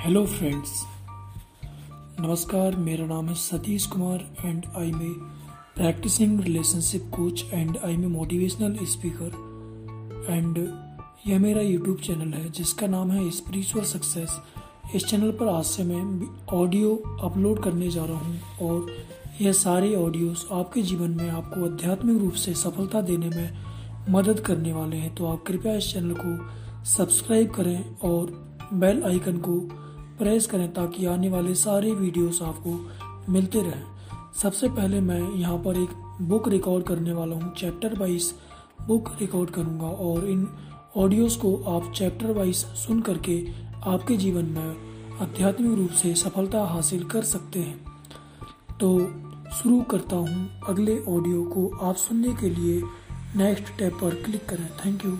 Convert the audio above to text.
Hello friends नमस्कार, मेरा नाम है Satish Kumar and I am practicing relationship coach and I am motivational speaker and यह मेरा यूट्यूब चैनल है, जिसका नाम है स्पिरिचुअल सक्सेस इस चैनल पर आज से मैं ऑडियो अपलोड करने जा रहा हूँ और यह सारे ऑडियोस आपके जीवन में आपको आध्यात्मिक रूप से सफलता देने में मदद करने वाले हैं। तो आप कृपया इस चैनल को सब्सक्राइब करें और बेल आइकन को प्रेस करें ताकि आने वाले सारे वीडियोस आपको मिलते रहें। सबसे पहले मैं यहाँ पर एक बुक रिकॉर्ड करने वाला हूँ। चैप्टर वाइज बुक रिकॉर्ड करूँगा और इन ऑडियोस को आप चैप्टर वाइज सुन करके आपके जीवन में आध्यात्मिक रूप से सफलता हासिल कर सकते हैं। तो शुरू करता हूँ। अगले ऑडियो को आप सुनने के लिए नेक्स्ट टैब पर क्लिक करें। Thank you